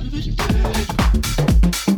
television.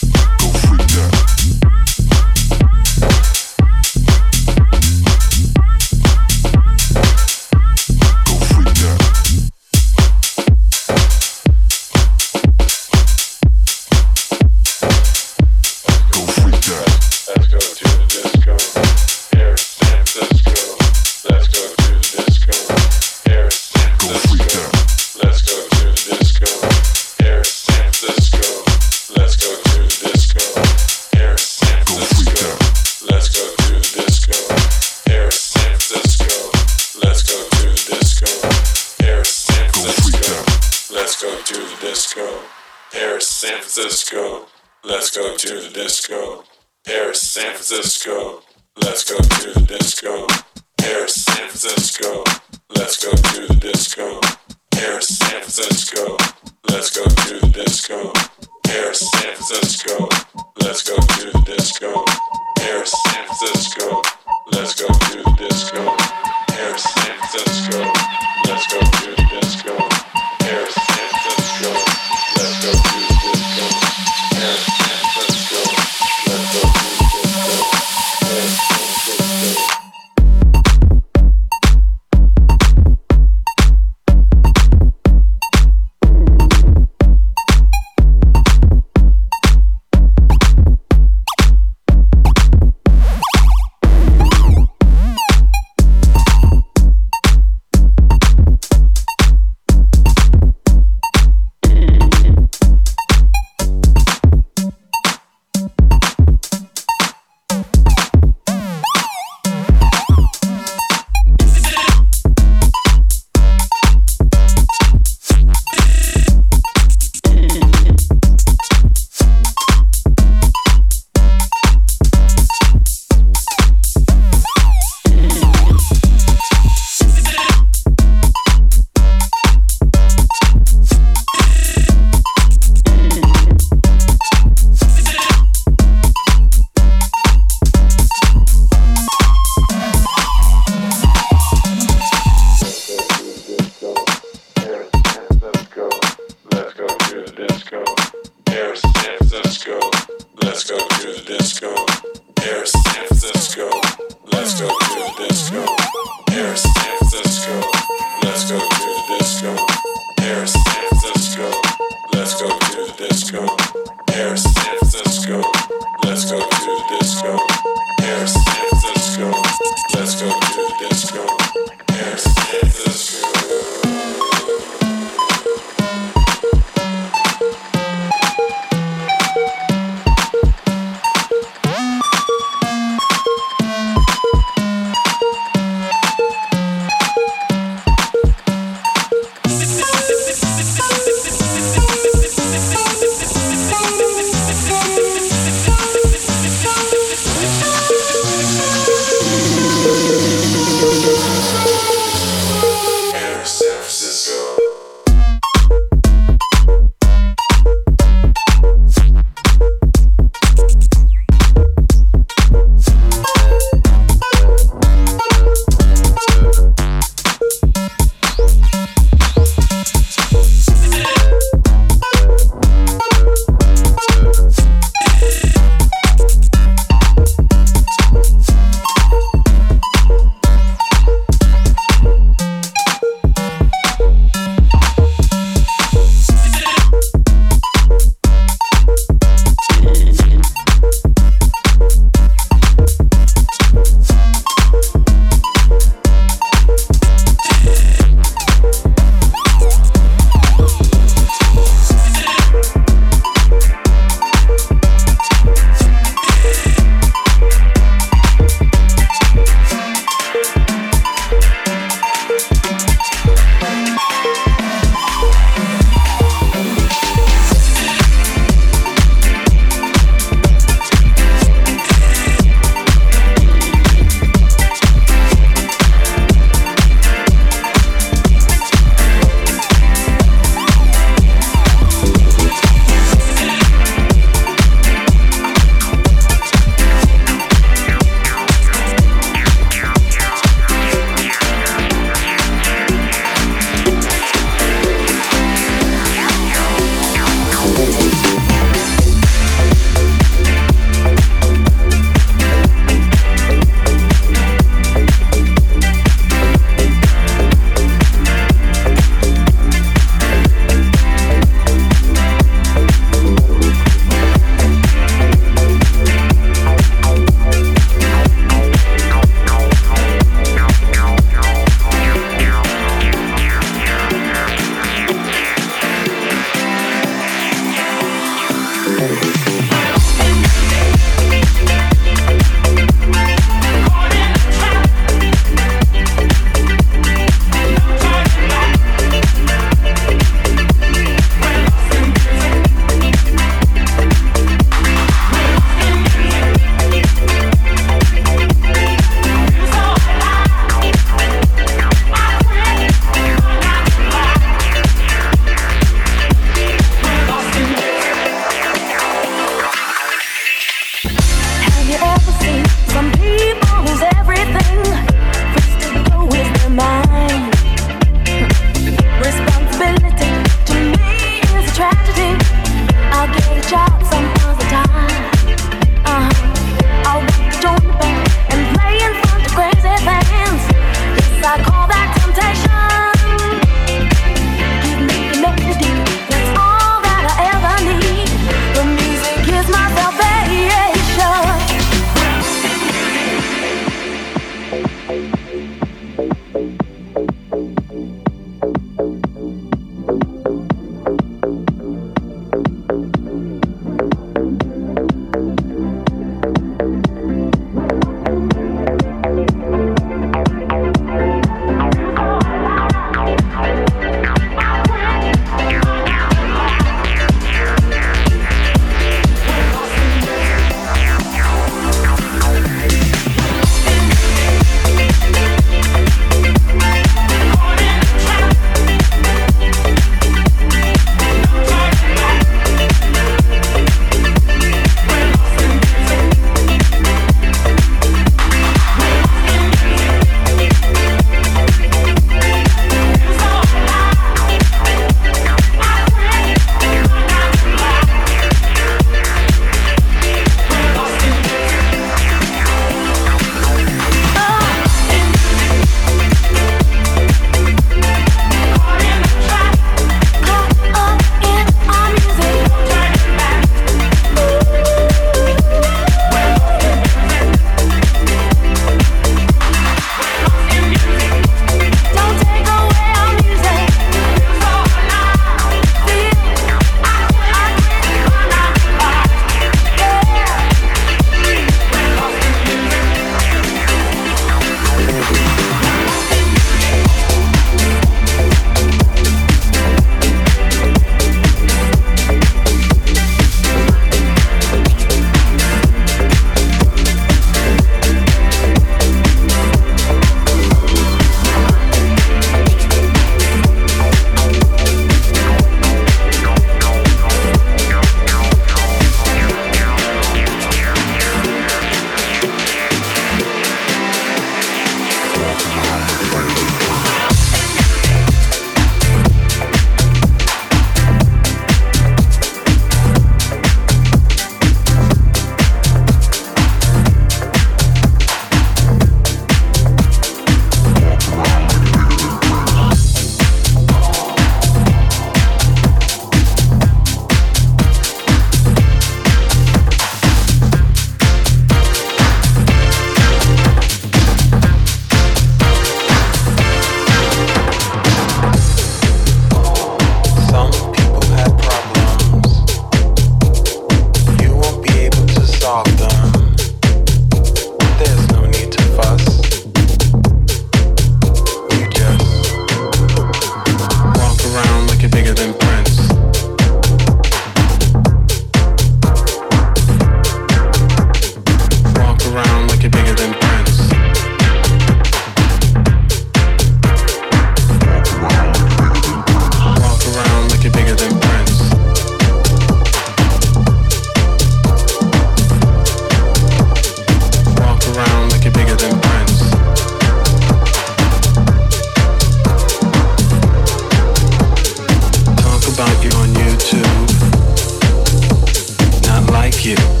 you.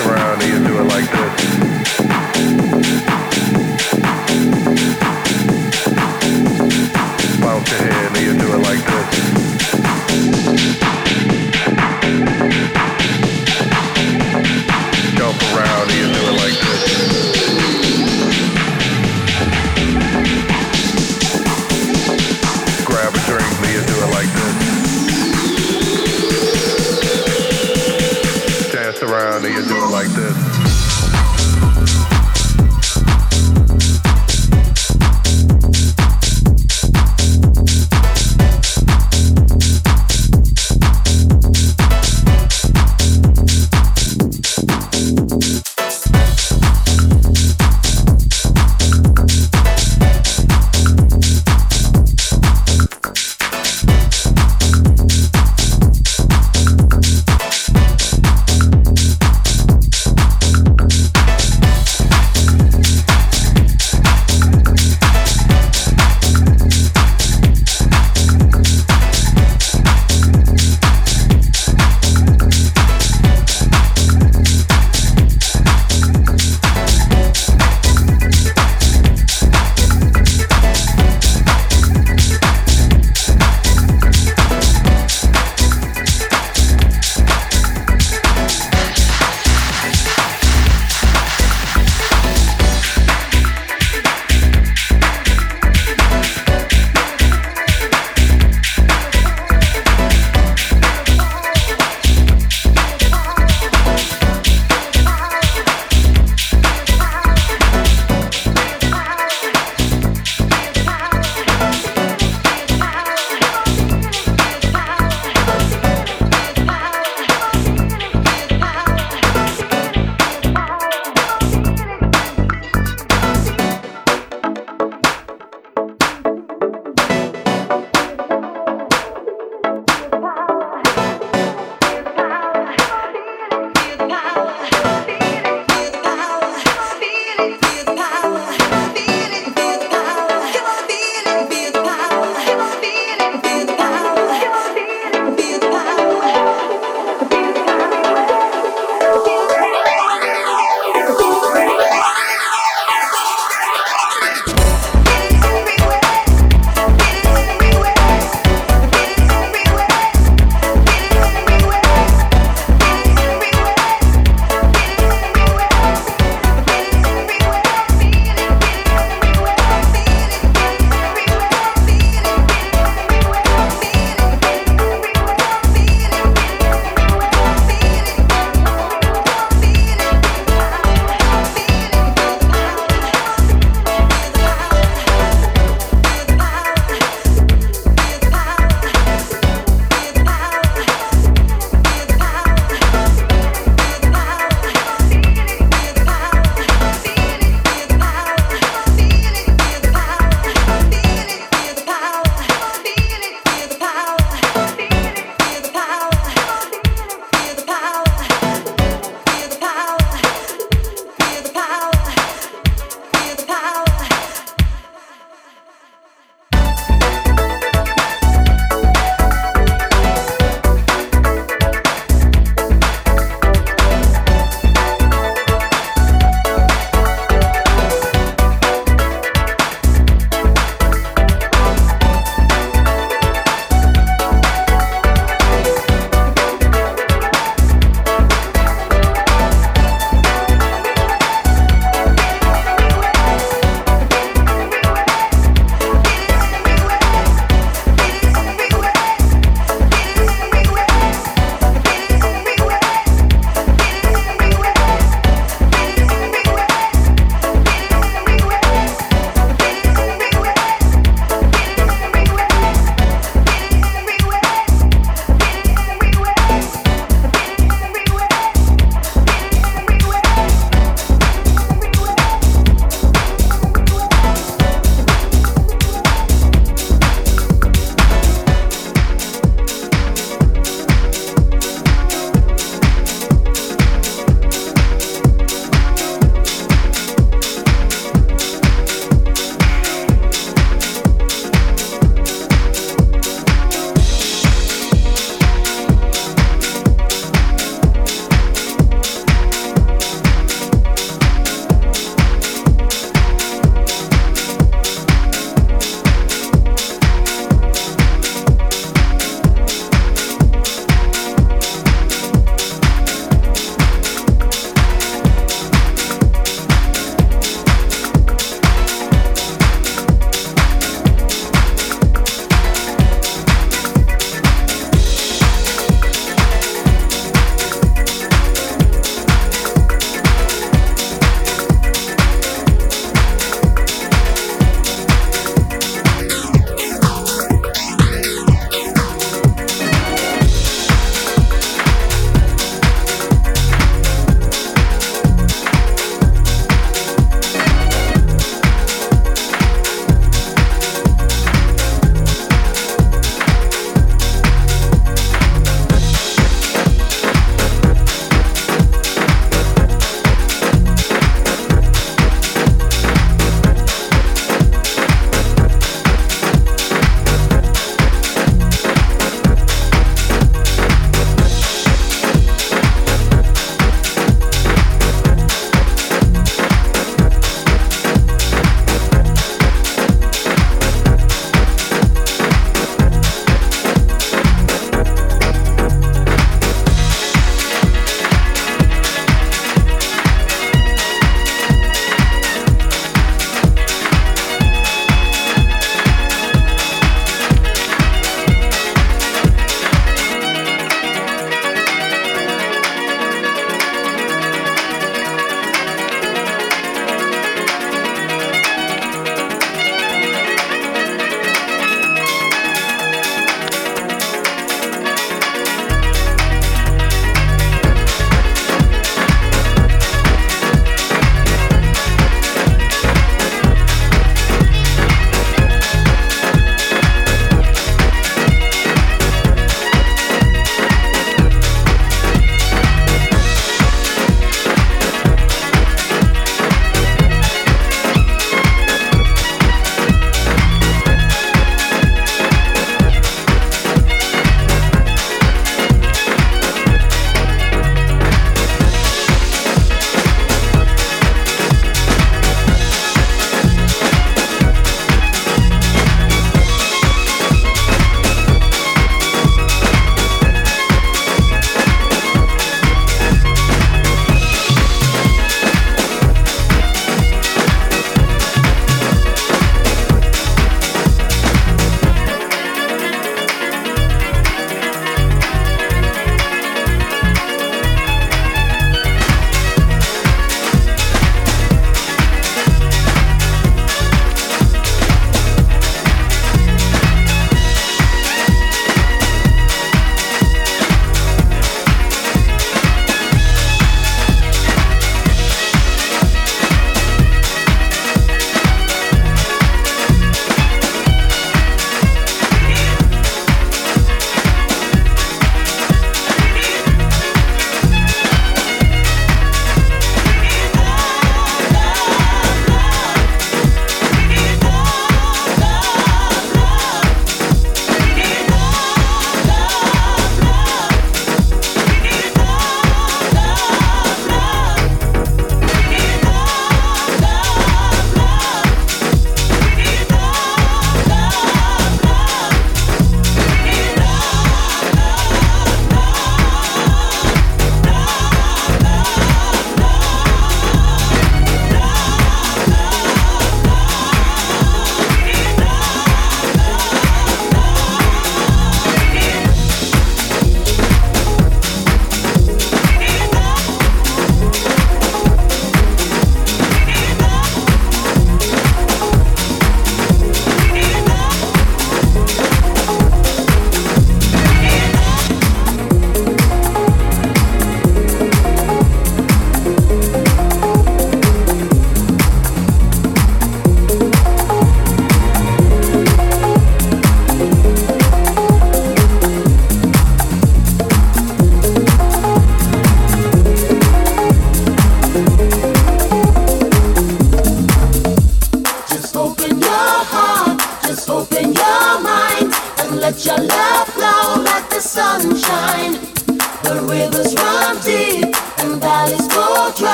around, you do it like this.